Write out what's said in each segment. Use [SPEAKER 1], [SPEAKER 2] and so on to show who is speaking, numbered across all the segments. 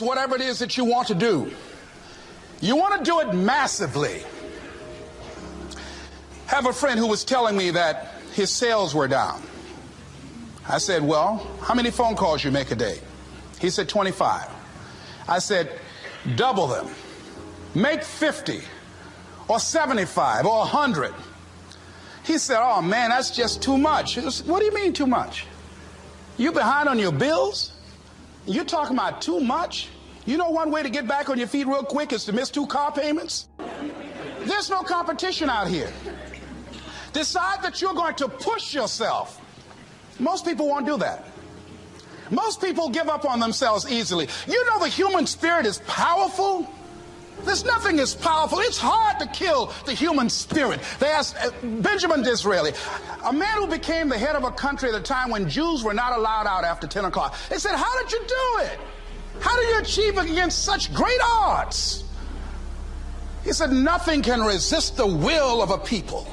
[SPEAKER 1] whatever it is that you want to do. You want to do it massively. Have a friend who was telling me that his sales were down. I said, Well, how many phone calls you make a day? He said, 25. I said, Double them. Make 50 or 75 or 100. He said, Oh man, that's just too much. Said, what do you mean too much? You behind on your bills? You're talking about too much? You know one way to get back on your feet real quick is to miss two car payments? There's no competition out here. Decide that you're going to push yourself. Most people won't do that. Most people give up on themselves easily. You know the human spirit is powerful. There's nothing as powerful. It's hard to kill the human spirit. They asked uh, Benjamin Disraeli, a man who became the head of a country at a time when Jews were not allowed out after 10 o'clock. They said, How did you do it? How do you achieve it against such great odds? He said, Nothing can resist the will of a people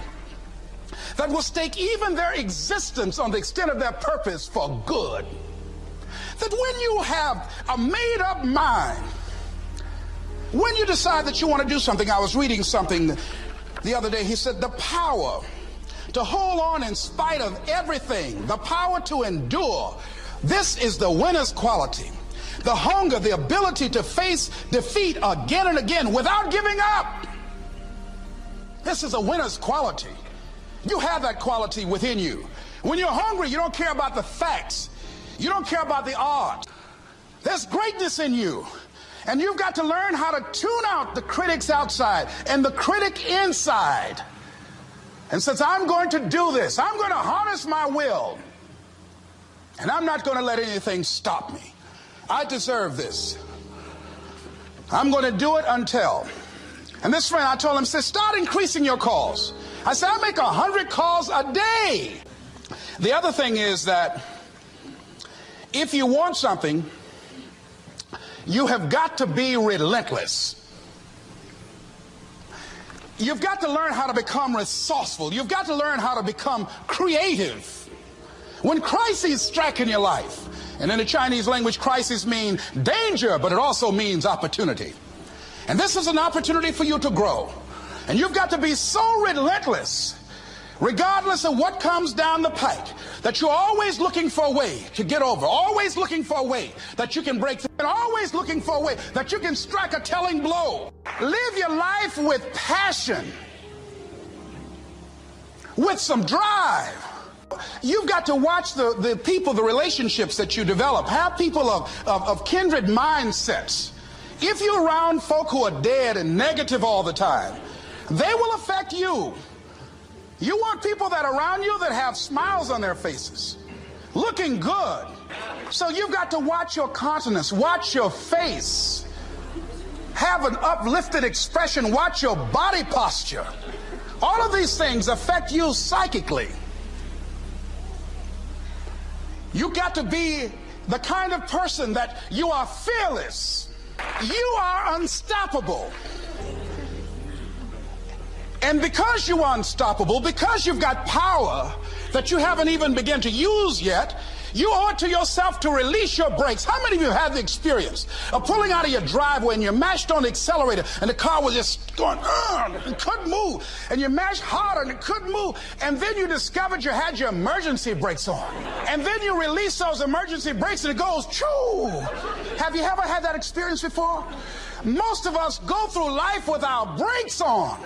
[SPEAKER 1] that will stake even their existence on the extent of their purpose for good. That when you have a made up mind, when you decide that you want to do something, I was reading something the other day. He said, the power to hold on in spite of everything, the power to endure, this is the winner's quality. The hunger, the ability to face defeat again and again without giving up. This is a winner's quality. You have that quality within you. When you're hungry, you don't care about the facts. You don't care about the art. There's greatness in you. And you've got to learn how to tune out the critics outside and the critic inside. And since I'm going to do this, I'm going to harness my will. And I'm not going to let anything stop me. I deserve this. I'm going to do it until. And this friend, I told him, said, start increasing your calls. I said, I make a hundred calls a day. The other thing is that if you want something, you have got to be relentless. You've got to learn how to become resourceful. You've got to learn how to become creative. When crises strike in your life, and in the Chinese language, crises mean danger, but it also means opportunity. And this is an opportunity for you to grow. And you've got to be so relentless regardless of what comes down the pike, that you're always looking for a way to get over, always looking for a way that you can break through, and always looking for a way that you can strike a telling blow. Live your life with passion, with some drive. You've got to watch the, the people, the relationships that you develop. Have people of, of, of kindred mindsets. If you're around folk who are dead and negative all the time, they will affect you. You want people that are around you that have smiles on their faces, looking good. So you've got to watch your countenance, watch your face, have an uplifted expression, watch your body posture. All of these things affect you psychically. You got to be the kind of person that you are fearless. You are unstoppable. And because you are unstoppable, because you've got power that you haven't even begun to use yet, you owe it to yourself to release your brakes. How many of you have the experience of pulling out of your driveway and you mashed on the accelerator and the car was just going, and couldn't move. And you mashed harder and it couldn't move. And then you discovered you had your emergency brakes on. And then you release those emergency brakes and it goes, choo. Have you ever had that experience before? Most of us go through life with our brakes on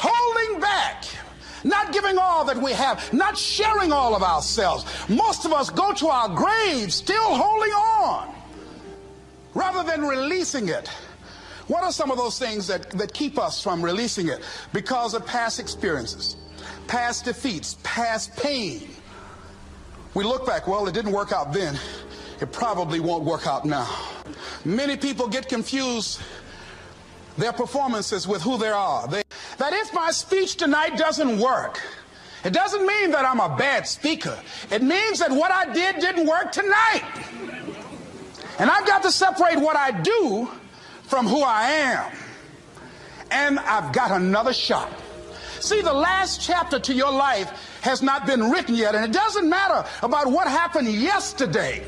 [SPEAKER 1] holding back, not giving all that we have, not sharing all of ourselves. Most of us go to our graves still holding on rather than releasing it. What are some of those things that, that keep us from releasing it? Because of past experiences, past defeats, past pain. We look back, well, it didn't work out then. It probably won't work out now. Many people get confused their performances with who they are. They, that if my speech tonight doesn't work, it doesn't mean that I'm a bad speaker. It means that what I did didn't work tonight. And I've got to separate what I do from who I am. And I've got another shot. See, the last chapter to your life has not been written yet, and it doesn't matter about what happened yesterday.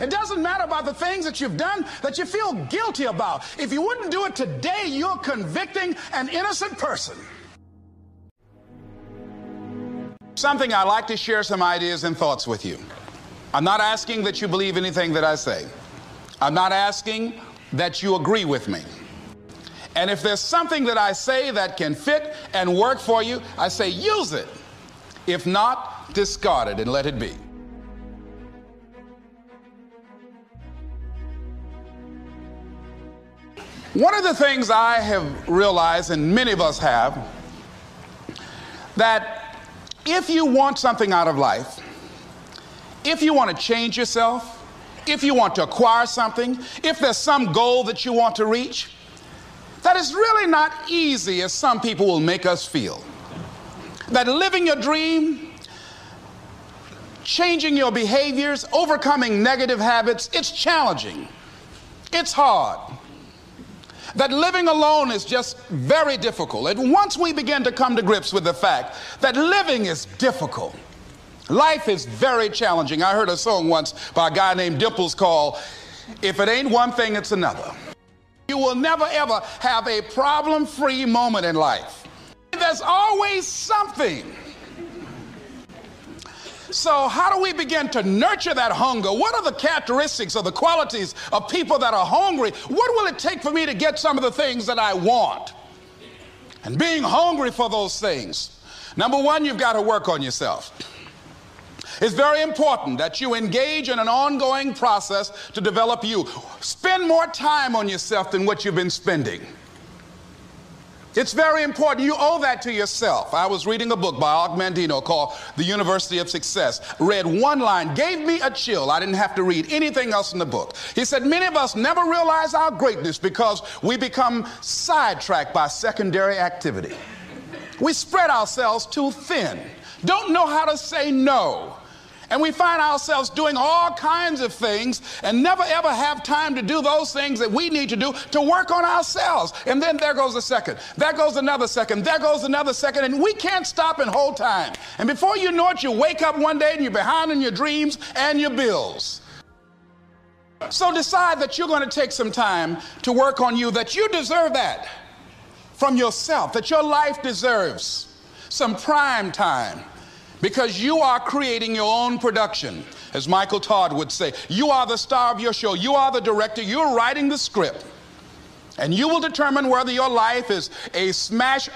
[SPEAKER 1] It doesn't matter about the things that you've done that you feel guilty about. If you wouldn't do it today, you're convicting an innocent person. Something I like to share some ideas and thoughts with you. I'm not asking that you believe anything that I say. I'm not asking that you agree with me. And if there's something that I say that can fit and work for you, I say use it. If not, discard it and let it be. One of the things I have realized, and many of us have, that if you want something out of life, if you want to change yourself, if you want to acquire something, if there's some goal that you want to reach, that is really not easy as some people will make us feel. That living your dream, changing your behaviors, overcoming negative habits, it's challenging. It's hard. That living alone is just very difficult. And once we begin to come to grips with the fact that living is difficult, Life is very challenging. I heard a song once by a guy named Dimples called If It Ain't One Thing, It's Another. You will never ever have a problem free moment in life. There's always something. So, how do we begin to nurture that hunger? What are the characteristics or the qualities of people that are hungry? What will it take for me to get some of the things that I want? And being hungry for those things. Number one, you've got to work on yourself. It's very important that you engage in an ongoing process to develop you. Spend more time on yourself than what you've been spending. It's very important. You owe that to yourself. I was reading a book by Og Mandino called The University of Success. Read one line, gave me a chill. I didn't have to read anything else in the book. He said, Many of us never realize our greatness because we become sidetracked by secondary activity. We spread ourselves too thin, don't know how to say no. And we find ourselves doing all kinds of things and never ever have time to do those things that we need to do to work on ourselves. And then there goes a second, there goes another second, there goes another second, and we can't stop and hold time. And before you know it, you wake up one day and you're behind in your dreams and your bills. So decide that you're going to take some time to work on you, that you deserve that from yourself, that your life deserves some prime time because you are creating your own production. As Michael Todd would say, you are the star of your show, you are the director, you're writing the script. And you will determine whether your life is a smash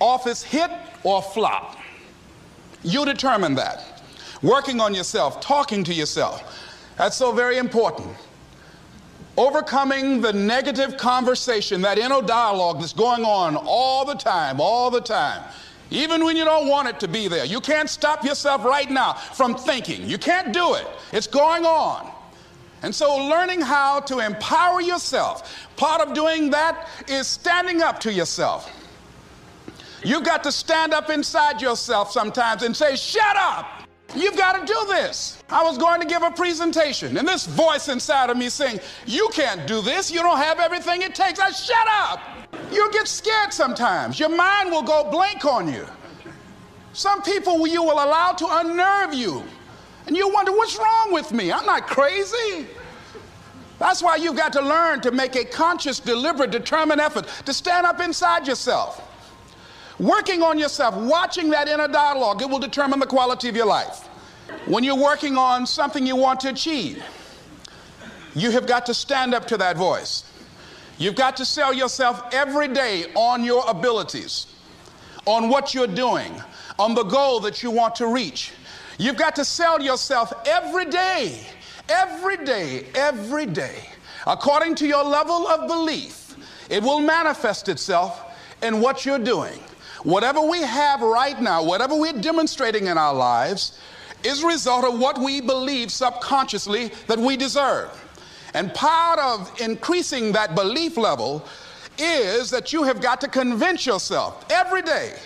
[SPEAKER 1] office hit or flop. You determine that. Working on yourself, talking to yourself. That's so very important. Overcoming the negative conversation, that inner dialogue that's going on all the time, all the time even when you don't want it to be there. You can't stop yourself right now from thinking. You can't do it, it's going on. And so, learning how to empower yourself, part of doing that is standing up to yourself. You've got to stand up inside yourself sometimes and say, Shut up! You've got to do this. I was going to give a presentation, and this voice inside of me saying, You can't do this. You don't have everything it takes. I shut up. You'll get scared sometimes. Your mind will go blank on you. Some people you will allow to unnerve you. And you wonder, what's wrong with me? I'm not crazy. That's why you've got to learn to make a conscious, deliberate, determined effort to stand up inside yourself. Working on yourself, watching that inner dialogue, it will determine the quality of your life. When you're working on something you want to achieve, you have got to stand up to that voice. You've got to sell yourself every day on your abilities, on what you're doing, on the goal that you want to reach. You've got to sell yourself every day, every day, every day. According to your level of belief, it will manifest itself in what you're doing. Whatever we have right now, whatever we're demonstrating in our lives, is a result of what we believe subconsciously that we deserve. And part of increasing that belief level is that you have got to convince yourself every day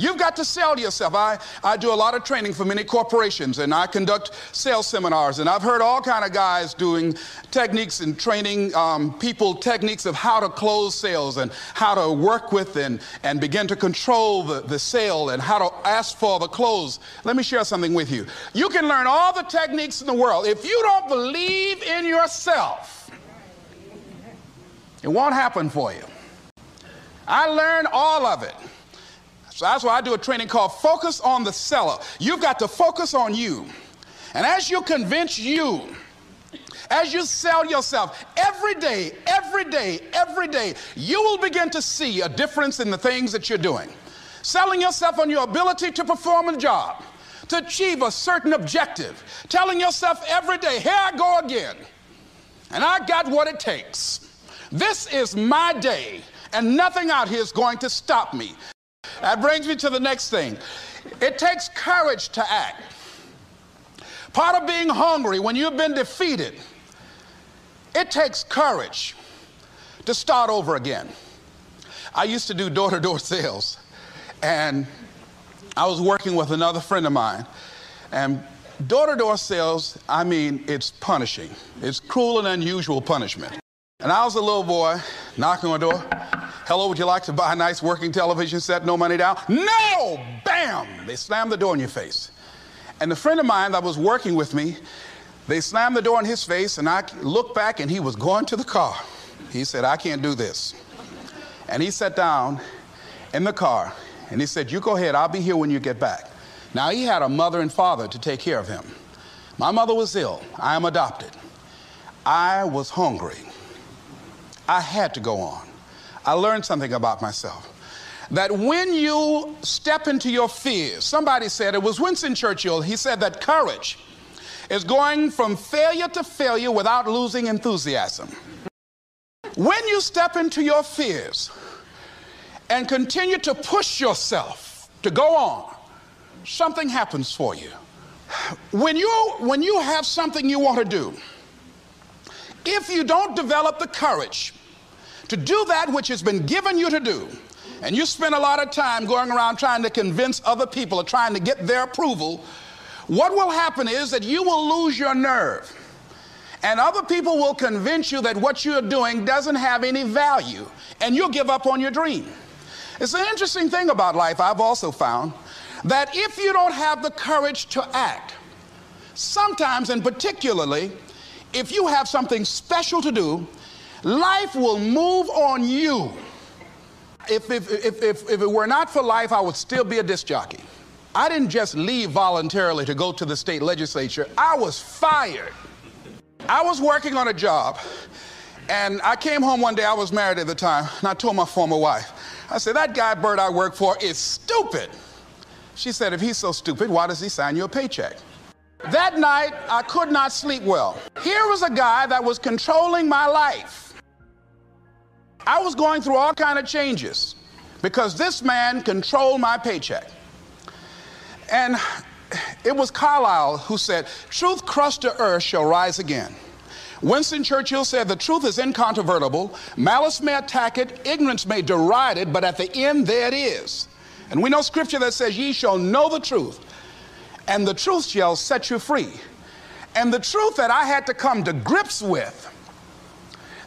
[SPEAKER 1] You've got to sell yourself. I, I do a lot of training for many corporations and I conduct sales seminars and I've heard all kind of guys doing techniques and training um, people techniques of how to close sales and how to work with and, and begin to control the, the sale and how to ask for the close. Let me share something with you. You can learn all the techniques in the world. If you don't believe in yourself, it won't happen for you. I learned all of it. So that's why I do a training called Focus on the Seller. You've got to focus on you. And as you convince you, as you sell yourself every day, every day, every day, you will begin to see a difference in the things that you're doing. Selling yourself on your ability to perform a job, to achieve a certain objective. Telling yourself every day, here I go again. And I got what it takes. This is my day, and nothing out here is going to stop me. That brings me to the next thing. It takes courage to act. Part of being hungry when you've been defeated, it takes courage to start over again. I used to do door to door sales, and I was working with another friend of mine. And door to door sales, I mean, it's punishing, it's cruel and unusual punishment. And I was a little boy knocking on the door. Hello, would you like to buy a nice working television set? No money down? No! Bam! They slammed the door in your face. And the friend of mine that was working with me, they slammed the door in his face, and I looked back and he was going to the car. He said, I can't do this. And he sat down in the car and he said, You go ahead, I'll be here when you get back. Now, he had a mother and father to take care of him. My mother was ill. I am adopted. I was hungry. I had to go on. I learned something about myself. That when you step into your fears, somebody said, it was Winston Churchill, he said that courage is going from failure to failure without losing enthusiasm. When you step into your fears and continue to push yourself to go on, something happens for you. When you, when you have something you want to do, if you don't develop the courage to do that which has been given you to do, and you spend a lot of time going around trying to convince other people or trying to get their approval, what will happen is that you will lose your nerve. And other people will convince you that what you're doing doesn't have any value, and you'll give up on your dream. It's an interesting thing about life, I've also found, that if you don't have the courage to act, sometimes and particularly if you have something special to do, Life will move on you. If, if, if, if, if it were not for life, I would still be a disc jockey. I didn't just leave voluntarily to go to the state legislature, I was fired. I was working on a job, and I came home one day, I was married at the time, and I told my former wife, I said, That guy Bert I work for is stupid. She said, If he's so stupid, why does he sign you a paycheck? That night, I could not sleep well. Here was a guy that was controlling my life. I was going through all kind of changes because this man controlled my paycheck. And it was Carlyle who said, Truth crushed to earth shall rise again. Winston Churchill said, The truth is incontrovertible. Malice may attack it, ignorance may deride it, but at the end, there it is. And we know scripture that says, Ye shall know the truth, and the truth shall set you free. And the truth that I had to come to grips with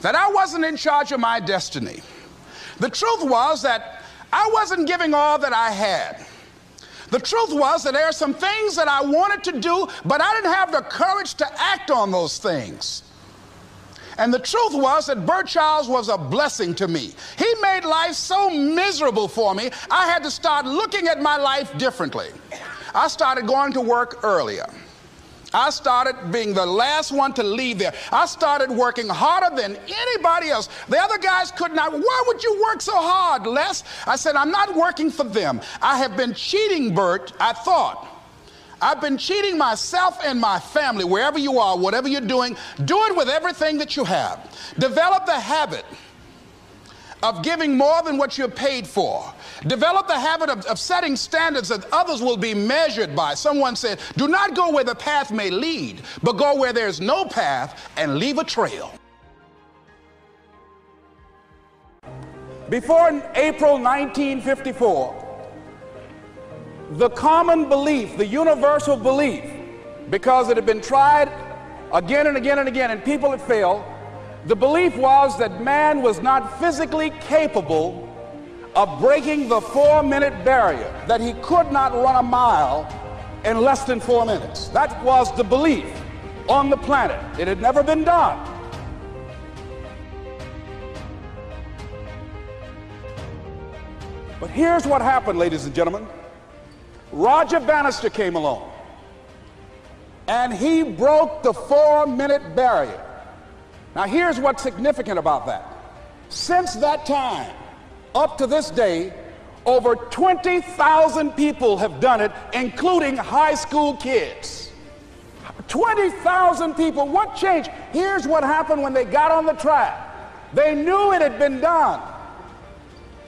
[SPEAKER 1] that I wasn't in charge of my destiny. The truth was that I wasn't giving all that I had. The truth was that there are some things that I wanted to do, but I didn't have the courage to act on those things. And the truth was that Bert Childs was a blessing to me. He made life so miserable for me, I had to start looking at my life differently. I started going to work earlier. I started being the last one to leave there. I started working harder than anybody else. The other guys could not. Why would you work so hard, Les? I said, I'm not working for them. I have been cheating, Bert, I thought. I've been cheating myself and my family, wherever you are, whatever you're doing, do it with everything that you have. Develop the habit of giving more than what you're paid for. Develop the habit of, of, setting standards that others will be measured by. Someone said, Do not go where the path may lead, but go where there's no path and leave a trail. Before April 1954, the common belief, the universal belief, because it had been tried again and again and again, and people had failed, the belief was that man was not physically capable of breaking the four minute barrier, that he could not run a mile in less than four minutes. That was the belief on the planet. It had never been done. But here's what happened, ladies and gentlemen. Roger Bannister came along and he broke the four minute barrier. Now, here's what's significant about that. Since that time, up to this day, over 20,000 people have done it, including high school kids. 20,000 people. What changed? Here's what happened when they got on the track they knew it had been done.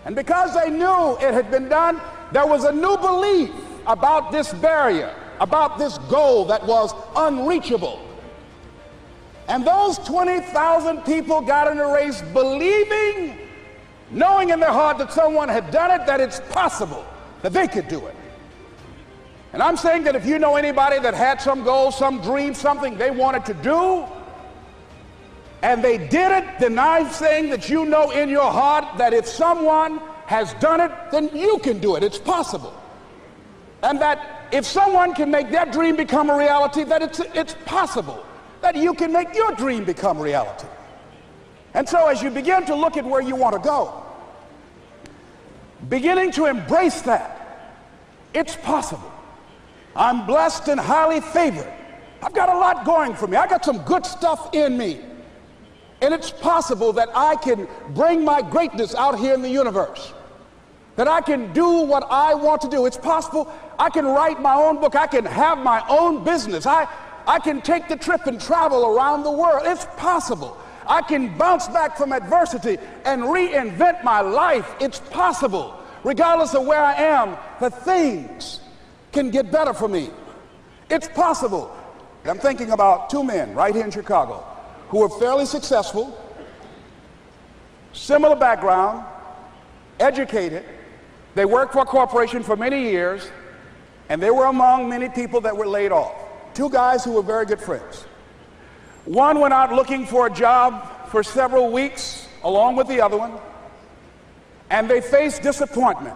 [SPEAKER 1] And because they knew it had been done, there was a new belief about this barrier, about this goal that was unreachable. And those 20,000 people got in a race believing, knowing in their heart that someone had done it, that it's possible that they could do it. And I'm saying that if you know anybody that had some goal, some dream, something they wanted to do, and they did it, then I'm saying that you know in your heart that if someone has done it, then you can do it. It's possible. And that if someone can make their dream become a reality, that it's, it's possible that you can make your dream become reality. And so as you begin to look at where you want to go, beginning to embrace that, it's possible. I'm blessed and highly favored. I've got a lot going for me. I got some good stuff in me. And it's possible that I can bring my greatness out here in the universe. That I can do what I want to do. It's possible I can write my own book. I can have my own business. I, I can take the trip and travel around the world. It's possible. I can bounce back from adversity and reinvent my life. It's possible. Regardless of where I am, the things can get better for me. It's possible. I'm thinking about two men right here in Chicago who were fairly successful, similar background, educated. They worked for a corporation for many years, and they were among many people that were laid off. Two guys who were very good friends. One went out looking for a job for several weeks along with the other one, and they faced disappointment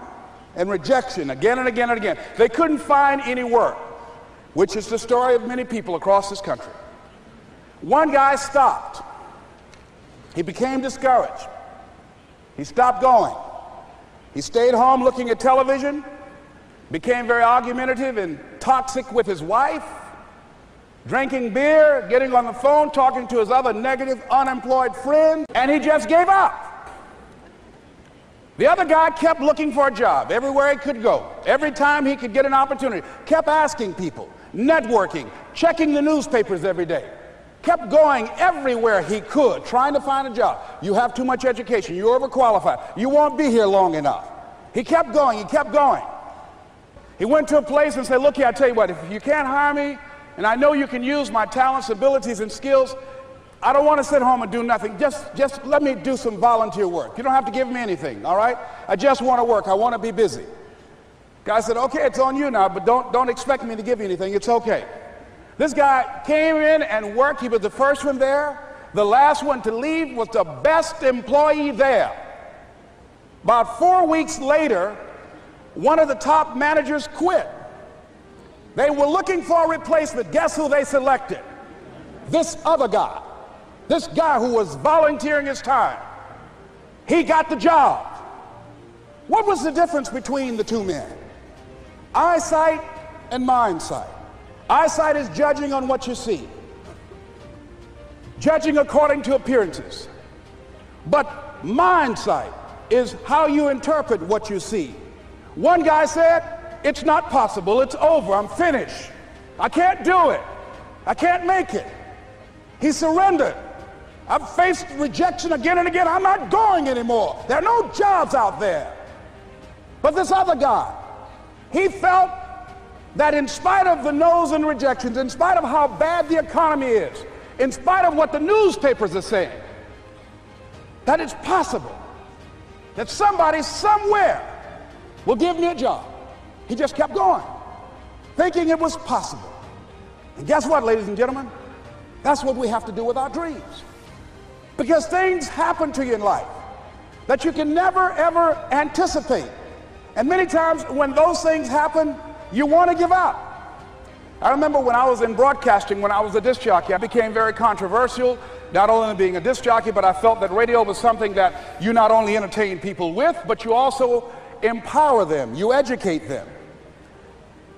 [SPEAKER 1] and rejection again and again and again. They couldn't find any work, which is the story of many people across this country. One guy stopped. He became discouraged. He stopped going. He stayed home looking at television became very argumentative and toxic with his wife, drinking beer, getting on the phone, talking to his other negative, unemployed friends, and he just gave up. The other guy kept looking for a job everywhere he could go, every time he could get an opportunity, kept asking people, networking, checking the newspapers every day, kept going everywhere he could, trying to find a job. You have too much education, you're overqualified, you won't be here long enough. He kept going, he kept going. He went to a place and said, Look here, I tell you what, if you can't hire me, and I know you can use my talents, abilities, and skills, I don't want to sit home and do nothing. Just, just let me do some volunteer work. You don't have to give me anything, all right? I just want to work. I want to be busy. Guy said, okay, it's on you now, but don't, don't expect me to give you anything. It's okay. This guy came in and worked. He was the first one there. The last one to leave was the best employee there. About four weeks later, one of the top managers quit. They were looking for a replacement. Guess who they selected? This other guy. This guy who was volunteering his time. He got the job. What was the difference between the two men? Eyesight and mind sight. Eyesight is judging on what you see, judging according to appearances. But mind sight is how you interpret what you see. One guy said, It's not possible. It's over. I'm finished. I can't do it. I can't make it. He surrendered. I've faced rejection again and again. I'm not going anymore. There are no jobs out there. But this other guy, he felt that in spite of the no's and rejections, in spite of how bad the economy is, in spite of what the newspapers are saying, that it's possible that somebody somewhere will give me a job. He just kept going, thinking it was possible. And guess what, ladies and gentlemen? That's what we have to do with our dreams. Because things happen to you in life that you can never, ever anticipate. And many times when those things happen, you want to give up. I remember when I was in broadcasting, when I was a disc jockey, I became very controversial, not only being a disc jockey, but I felt that radio was something that you not only entertain people with, but you also empower them, you educate them.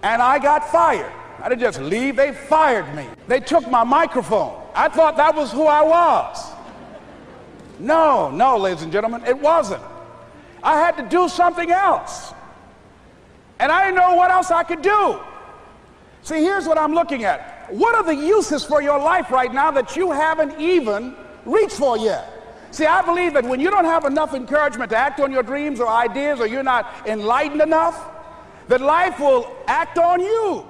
[SPEAKER 1] And I got fired. I didn't just leave, they fired me. They took my microphone. I thought that was who I was. No, no, ladies and gentlemen, it wasn't. I had to do something else. And I didn't know what else I could do. See, here's what I'm looking at. What are the uses for your life right now that you haven't even reached for yet? See, I believe that when you don't have enough encouragement to act on your dreams or ideas, or you're not enlightened enough, that life will act on you.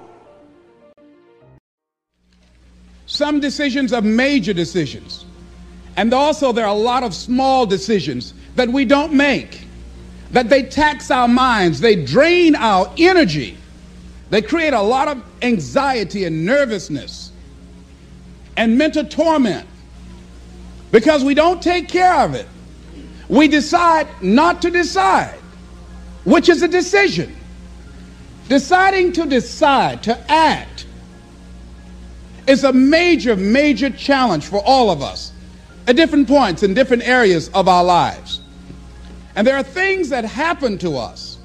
[SPEAKER 1] Some decisions are major decisions. And also, there are a lot of small decisions that we don't make, that they tax our minds, they drain our energy they create a lot of anxiety and nervousness and mental torment because we don't take care of it. We decide not to decide, which is a decision. Deciding to decide, to act, is a major, major challenge for all of us at different points in different areas of our lives. And there are things that happen to us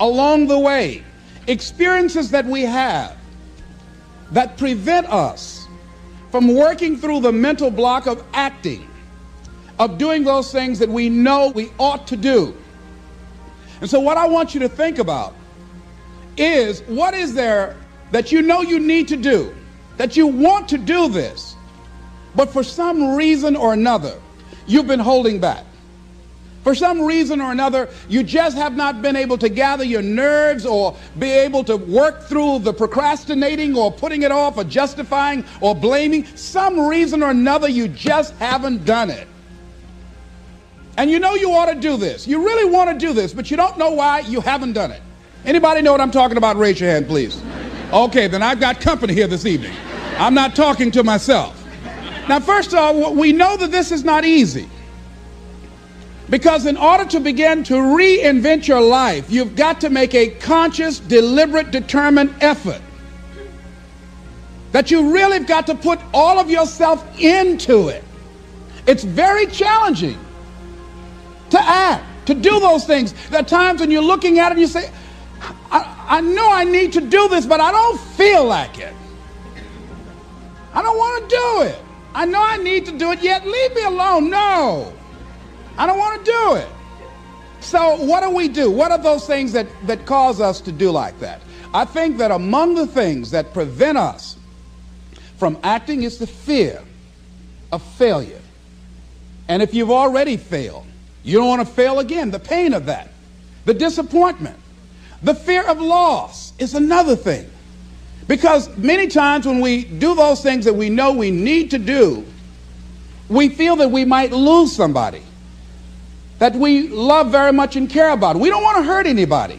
[SPEAKER 1] along the way experiences that we have that prevent us from working through the mental block of acting, of doing those things that we know we ought to do. And so, what I want you to think about is what is there that you know you need to do, that you want to do this, but for some reason or another, you've been holding back. For some reason or another, you just have not been able to gather your nerves or be able to work through the procrastinating or putting it off or justifying or blaming. Some reason or another, you just haven't done it. And you know you ought to do this. You really want to do this, but you don't know why you haven't done it. Anybody know what I'm talking about? Raise your hand, please. Okay, then I've got company here this evening. I'm not talking to myself. Now, first of all, we know that this is not easy. Because in order to begin to reinvent your life, you've got to make a conscious, deliberate, determined effort. That you really have got to put all of yourself into it. It's very challenging to act, to do those things. There are times when you're looking at it and you say, I, I know I need to do this, but I don't feel like it. I don't want to do it. I know I need to do it, yet leave me alone. No. I don't want to do it. So what do we do? What are those things that, that cause us to do like that? I think that among the things that prevent us from acting is the fear of failure. And if you've already failed, you don't want to fail again. The pain of that, the disappointment, the fear of loss is another thing. Because many times when we do those things that we know we need to do, we feel that we might lose somebody that we love very much and care about. We don't want to hurt anybody.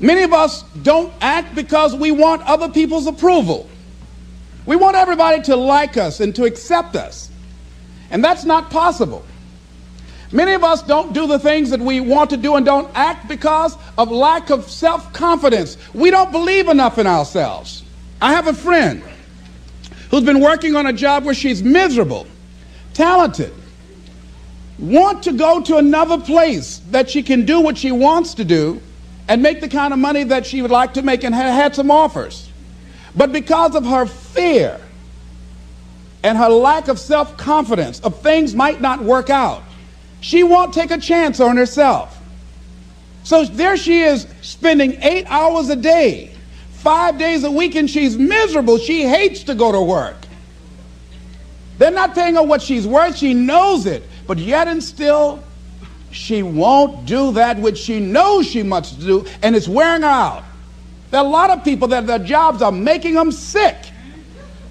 [SPEAKER 1] Many of us don't act because we want other people's approval. We want everybody to like us and to accept us. And that's not possible. Many of us don't do the things that we want to do and don't act because of lack of self confidence. We don't believe enough in ourselves. I have a friend who's been working on a job where she's miserable, talented, want to go to another place that she can do what she wants to do and make the kind of money that she would like to make and had some offers. But because of her fear and her lack of self confidence of things might not work out, she won't take a chance on herself. So there she is spending eight hours a day, five days a week, and she's miserable. She hates to go to work. They're not paying her what she's worth. She knows it. But yet and still, she won't do that which she knows she must do, and it's wearing her out. There are a lot of people that their jobs are making them sick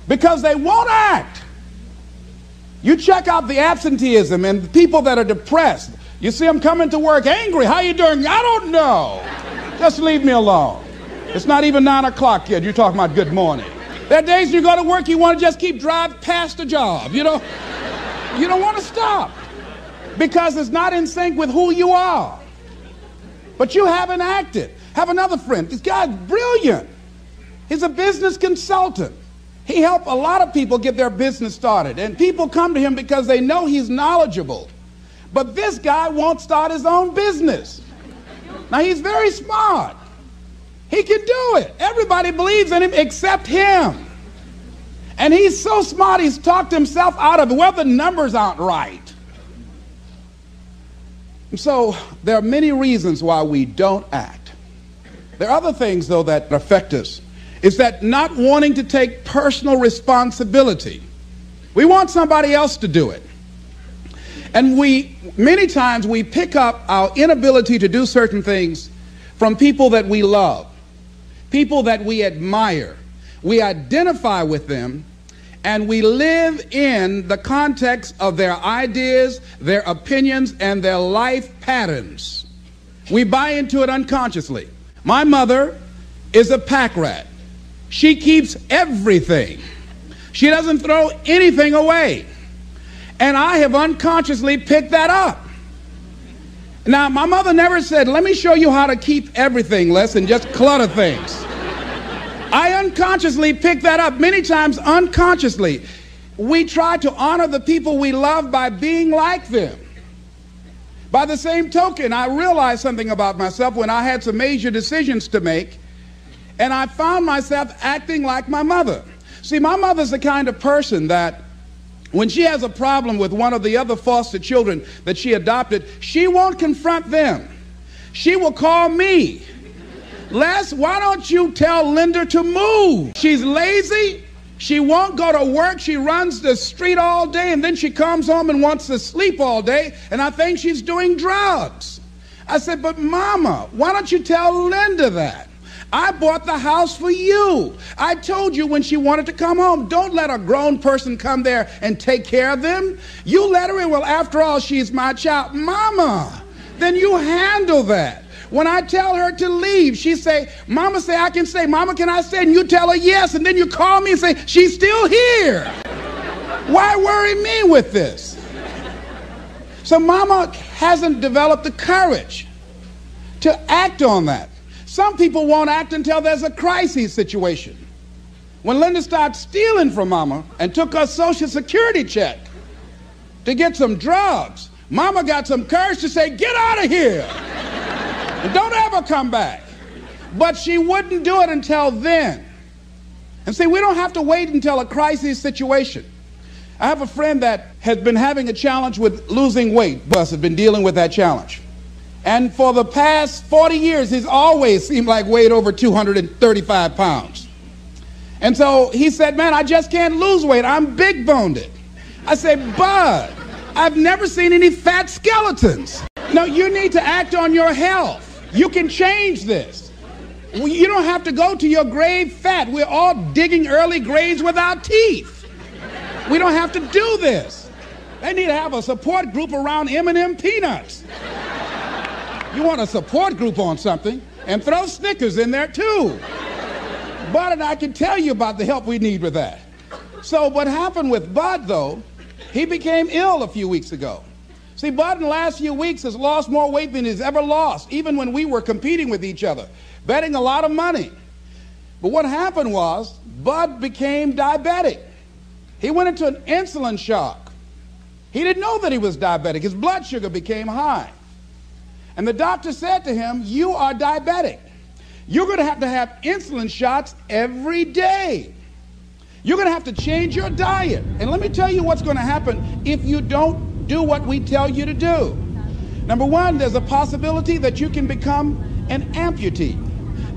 [SPEAKER 1] because they won't act. You check out the absenteeism and the people that are depressed. You see them coming to work angry. How you doing? I don't know. Just leave me alone. It's not even 9 o'clock yet. You're talking about good morning. There are days you go to work, you want to just keep driving past the job. You know, you don't want to stop because it's not in sync with who you are. But you haven't acted. Have another friend. This guy's brilliant. He's a business consultant. He helped a lot of people get their business started. And people come to him because they know he's knowledgeable. But this guy won't start his own business. Now, he's very smart. He can do it. Everybody believes in him except him. And he's so smart, he's talked himself out of it. Well, the numbers aren't right. So, there are many reasons why we don't act. There are other things, though, that affect us is that not wanting to take personal responsibility. We want somebody else to do it. And we, many times, we pick up our inability to do certain things from people that we love, people that we admire. We identify with them, and we live in the context of their ideas, their opinions, and their life patterns. We buy into it unconsciously. My mother is a pack rat. She keeps everything. She doesn't throw anything away. And I have unconsciously picked that up. Now, my mother never said, Let me show you how to keep everything less than just clutter things. I unconsciously picked that up many times, unconsciously. We try to honor the people we love by being like them. By the same token, I realized something about myself when I had some major decisions to make and I found myself acting like my mother. See, my mother's the kind of person that when she has a problem with one of the other foster children that she adopted, she won't confront them. She will call me. Les, why don't you tell Linda to move? She's lazy. She won't go to work. She runs the street all day and then she comes home and wants to sleep all day. And I think she's doing drugs. I said, but Mama, why don't you tell Linda that? I bought the house for you. I told you when she wanted to come home, don't let a grown person come there and take care of them. You let her in. Well, after all, she's my child. Mama, then you handle that. When I tell her to leave, she say, Mama say I can stay. Mama, can I stay? And you tell her yes. And then you call me and say, she's still here. Why worry me with this? So Mama hasn't developed the courage to act on that. Some people won't act until there's a crisis situation. When Linda started stealing from Mama and took her Social Security check to get some drugs, Mama got some courage to say, Get out of here! and don't ever come back. But she wouldn't do it until then. And see, we don't have to wait until a crisis situation. I have a friend that has been having a challenge with losing weight. Bud has been dealing with that challenge. And for the past 40 years, he's always seemed like weighed over 235 pounds. And so he said, Man, I just can't lose weight. I'm big boned. I said, Bud, I've never seen any fat skeletons. No, you need to act on your health. You can change this. You don't have to go to your grave fat. We're all digging early graves without teeth. We don't have to do this. They need to have a support group around M&M peanuts. You want a support group on something and throw Snickers in there too. Bud and I can tell you about the help we need with that. So what happened with Bud though, he became ill a few weeks ago. See, Bud in the last few weeks has lost more weight than he's ever lost, even when we were competing with each other, betting a lot of money. But what happened was Bud became diabetic. He went into an insulin shock. He didn't know that he was diabetic. His blood sugar became high. And the doctor said to him, You are diabetic. You're going to have to have insulin shots every day. You're going to have to change your diet. And let me tell you what's going to happen if you don't do what we tell you to do. Number one, there's a possibility that you can become an amputee.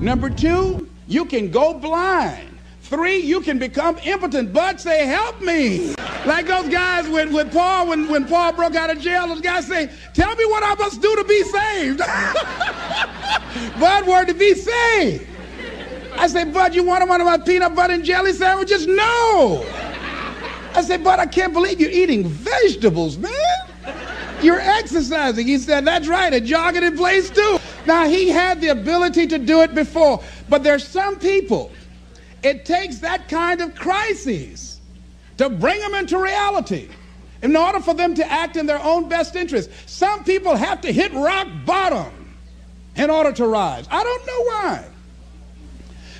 [SPEAKER 1] Number two, you can go blind. Three, you can become impotent. But say, help me. Like those guys with, with Paul, when, when Paul broke out of jail, those guys say, tell me what I must do to be saved. Bud word to be saved. I say, Bud, you want one of my peanut butter and jelly sandwiches? No. I said, Bud, I can't believe you're eating vegetables, man. You're exercising. He said, that's right, and jogging in place too. Now, he had the ability to do it before, but there's some people, it takes that kind of crises to bring them into reality in order for them to act in their own best interest. Some people have to hit rock bottom in order to rise. I don't know why.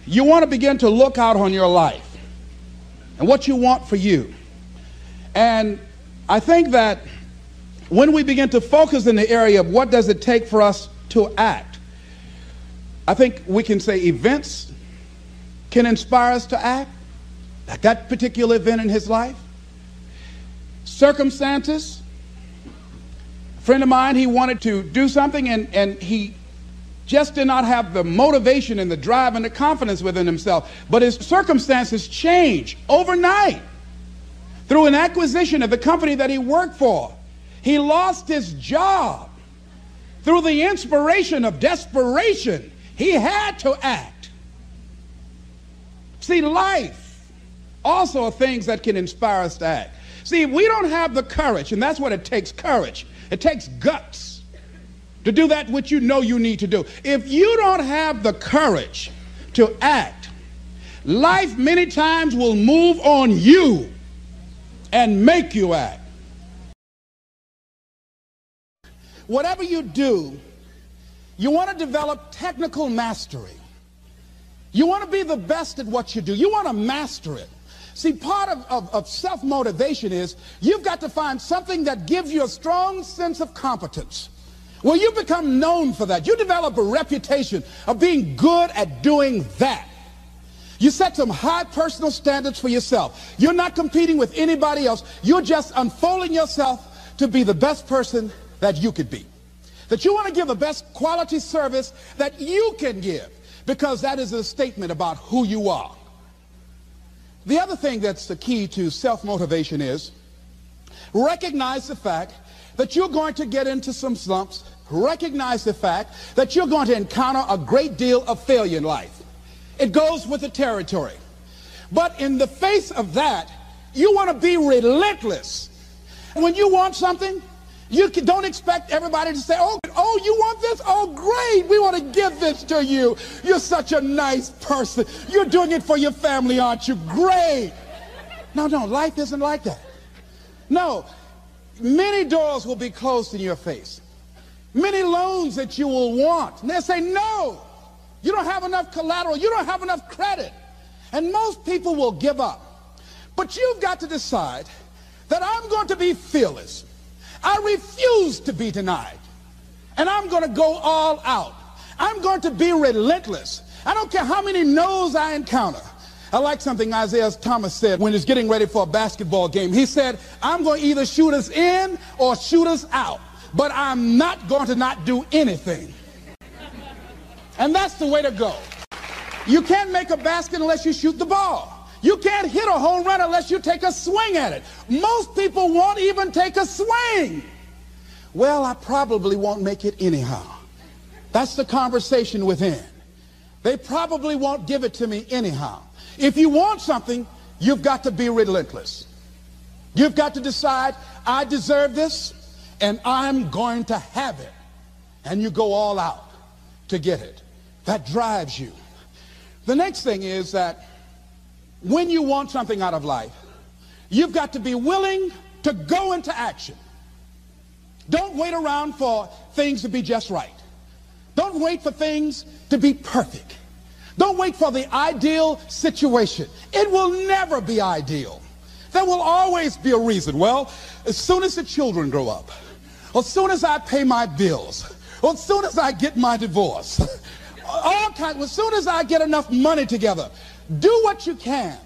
[SPEAKER 1] You want to begin to look out on your life and what you want for you. And I think that when we begin to focus in the area of what does it take for us to act, I think we can say events can inspire us to act, like that particular event in his life. Circumstances. A friend of mine, he wanted to do something and, and he just did not have the motivation and the drive and the confidence within himself. But his circumstances changed overnight through an acquisition of the company that he worked for. He lost his job through the inspiration of desperation. He had to act. See, life also are things that can inspire us to act. See, we don't have the courage, and that's what it takes courage. It takes guts to do that which you know you need to do. If you don't have the courage to act, life many times will move on you and make you act. Whatever you do, you want to develop technical mastery. You want to be the best at what you do. You want to master it. See, part of, of, of self motivation is you've got to find something that gives you a strong sense of competence. Well, you become known for that. You develop a reputation of being good at doing that. You set some high personal standards for yourself. You're not competing with anybody else. You're just unfolding yourself to be the best person that you could be. That you want to give the best quality service that you can give because that is a statement about who you are. The other thing that's the key to self-motivation is recognize the fact that you're going to get into some slumps. Recognize the fact that you're going to encounter a great deal of failure in life. It goes with the territory. But in the face of that, you want to be relentless. When you want something, you can, don't expect everybody to say, oh, oh, you want this? Oh, great. We want to give this to you. You're such a nice person. You're doing it for your family, aren't you? Great. No, no, life isn't like that. No, many doors will be closed in your face. Many loans that you will want. And they'll say, no, you don't have enough collateral. You don't have enough credit. And most people will give up. But you've got to decide that I'm going to be fearless. I refuse to be denied. And I'm going to go all out. I'm going to be relentless. I don't care how many no's I encounter. I like something Isiah Thomas said when he's getting ready for a basketball game. He said, I'm going to either shoot us in or shoot us out, but I'm not going to not do anything. And that's the way to go. You can't make a basket unless you shoot the ball. You can't hit a home run unless you take a swing at it. Most people won't even take a swing. Well, I probably won't make it anyhow. That's the conversation within. They probably won't give it to me anyhow. If you want something, you've got to be relentless. You've got to decide, I deserve this, and I'm going to have it. And you go all out to get it. That drives you. The next thing is that when you want something out of life, you've got to be willing to go into action. Don't wait around for things to be just right. Don't wait for things to be perfect. Don't wait for the ideal situation. It will never be ideal. There will always be a reason. Well, as soon as the children grow up, as soon as I pay my bills, as soon as I get my divorce, all kinds, as soon as I get enough money together, do what you can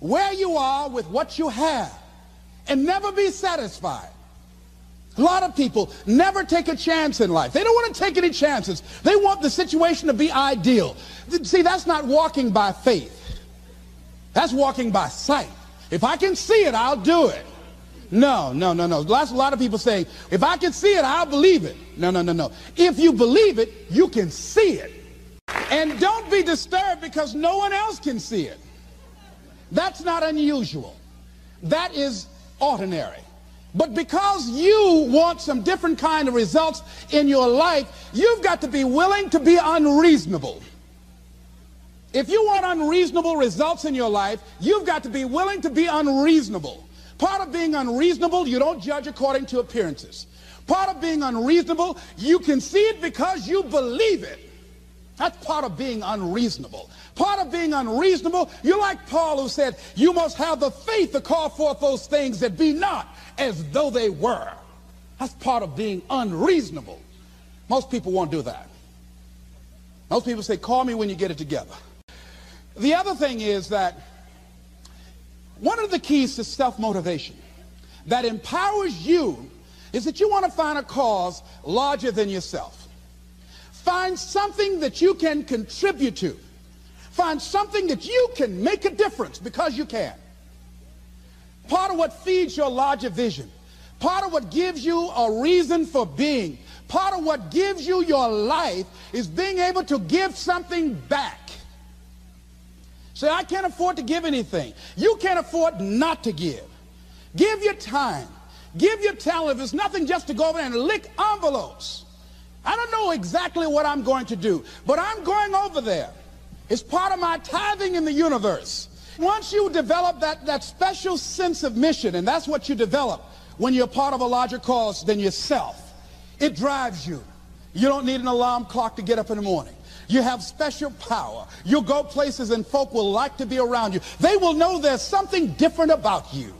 [SPEAKER 1] where you are with what you have and never be satisfied. A lot of people never take a chance in life. They don't want to take any chances. They want the situation to be ideal. See, that's not walking by faith. That's walking by sight. If I can see it, I'll do it. No, no, no, no. Lots, a lot of people say, if I can see it, I'll believe it. No, no, no, no. If you believe it, you can see it. And don't be disturbed because no one else can see it. That's not unusual. That is ordinary. But because you want some different kind of results in your life, you've got to be willing to be unreasonable. If you want unreasonable results in your life, you've got to be willing to be unreasonable. Part of being unreasonable, you don't judge according to appearances. Part of being unreasonable, you can see it because you believe it. That's part of being unreasonable. Part of being unreasonable, you're like Paul who said, you must have the faith to call forth those things that be not as though they were. That's part of being unreasonable. Most people won't do that. Most people say, call me when you get it together. The other thing is that one of the keys to self-motivation that empowers you is that you want to find a cause larger than yourself. Find something that you can contribute to. Find something that you can make a difference because you can. Part of what feeds your larger vision, part of what gives you a reason for being, part of what gives you your life is being able to give something back. Say, I can't afford to give anything. You can't afford not to give. Give your time. Give your talent. If it's nothing just to go over there and lick envelopes. I don't know exactly what I'm going to do, but I'm going over there. It's part of my tithing in the universe. Once you develop that, that special sense of mission, and that's what you develop when you're part of a larger cause than yourself, it drives you. You don't need an alarm clock to get up in the morning. You have special power. You'll go places and folk will like to be around you. They will know there's something different about you.